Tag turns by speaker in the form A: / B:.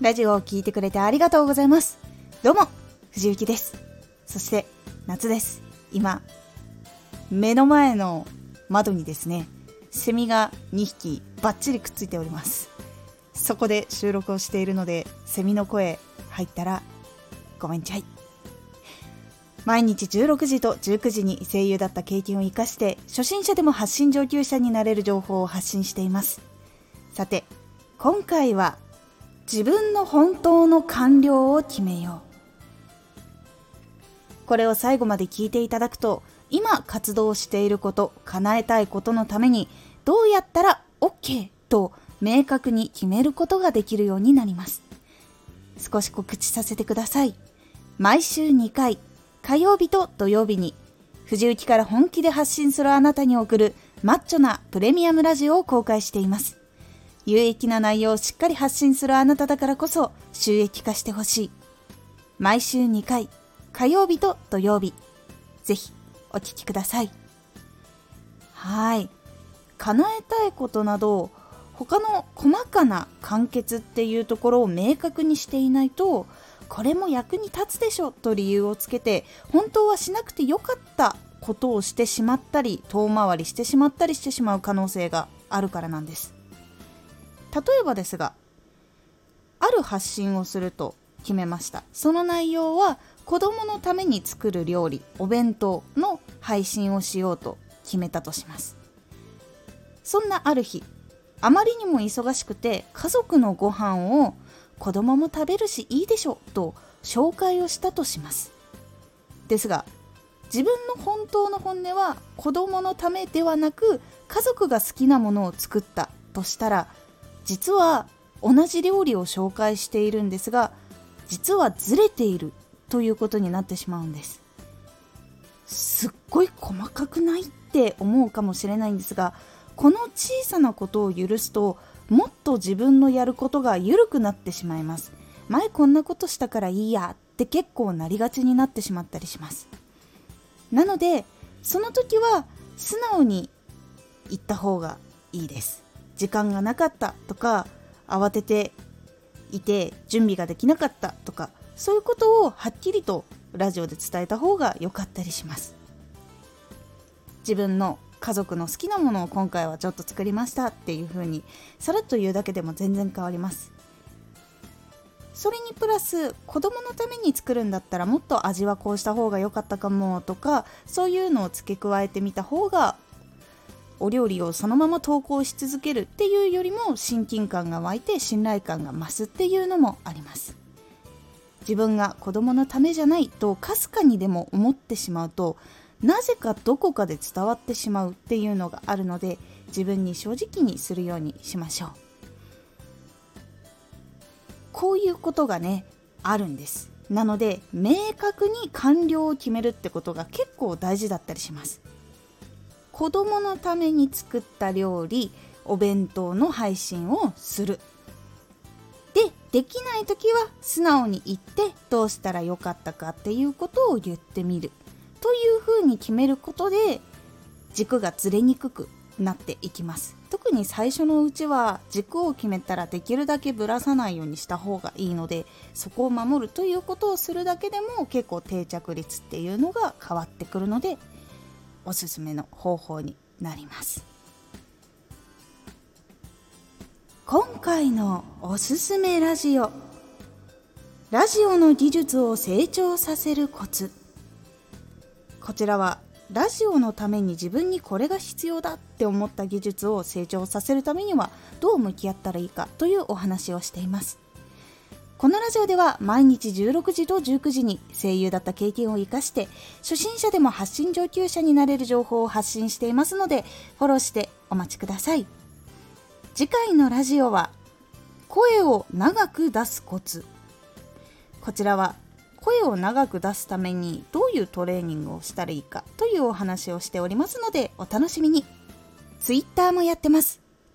A: ラジオを聴いてくれてありがとうございます。どうも、藤幸です。そして、夏です。今、目の前の窓にですね、セミが2匹バッチリくっついております。そこで収録をしているので、セミの声入ったら、ごめんちゃい。毎日16時と19時に声優だった経験を生かして初心者でも発信上級者になれる情報を発信していますさて今回は自分の本当の完了を決めよう。これを最後まで聞いていただくと今活動していること叶えたいことのためにどうやったら OK と明確に決めることができるようになります。少し告知させてください。毎週2回火曜日と土曜日に藤雪から本気で発信するあなたに送るマッチョなプレミアムラジオを公開しています。有益な内容をしっかり発信するあなただからこそ収益化してほしい。毎週2回、火曜日と土曜日。ぜひお聴きください。はい。叶えたいことなど、他の細かな完結っていうところを明確にしていないとこれも役に立つでしょと理由をつけて本当はしなくてよかったことをしてしまったり遠回りしてしまったりしてしまう可能性があるからなんです例えばですがある発信をすると決めました。その内容は子供のために作る料理お弁当の配信をしようと決めたとします。そんなある日あまりにも忙しくて家族のご飯を子供も食べるしいいでしょと紹介をしたとします。ですが自分の本当の本音は子供のためではなく家族が好きなものを作ったとしたら実は同じ料理を紹介しているんですが実はずれているということになってしまうんです。すっごい細かくないって思うかもしれないんですがこの小さなことを許すともっと自分のやることが緩くなってしまいます。前こんなことしたからいいやって結構なりがちになってしまったりします。なのでその時は素直に言った方がいいです。時間がなかったとか慌てていて準備ができなかったとかそういうことをはっきりとラジオで伝えた方が良かったりします。自分の家族の好きなものを今回はちょっと作りましたっていう風にさらっと言うだけでも全然変わります。それにプラス子供のために作るんだったらもっと味はこうした方が良かったかもとかそういうのを付け加えてみた方がお料理をそのまま投稿し続けるっていうよりも親近感が湧いて信頼感が増すっていうのもあります。自分が子供のためじゃないとかすかにでも思ってしまうとなぜかどこかで伝わってしまうっていうのがあるので自分に正直にするようにしましょう。こういうことがねあるんです。なので明確に完了を決めるってことが結構大事だったりします。子供のために作った料理お弁当の配信をする。でできない時は素直に言ってどうしたらよかったかっていうことを言ってみる。というふうに決めることで軸がずれにくくなっていきます。特に最初のうちは軸を決めたらできるだけぶらさないようにした方がいいのでそこを守るということをするだけでも結構定着率っていうのが変わってくるのでおすすめの方法になります。今回のおすすめラジオ。ラジオの技術を成長させるコツ。こちらはラジオのために自分にこれが必要だって思った技術を成長させるためにはどう向き合ったらいいかというお話をしています。このラジオでは毎日16時と19時に声優だった経験を生かして初心者でも発信上級者になれる情報を発信していますのでフォローしてお待ちください。次回のラジオは声を長く出すコツ。こちらは声を長く出すためにどういうトレーニングをしたらいいかというお話をしておりますのでお楽しみに。Twitter もやってます。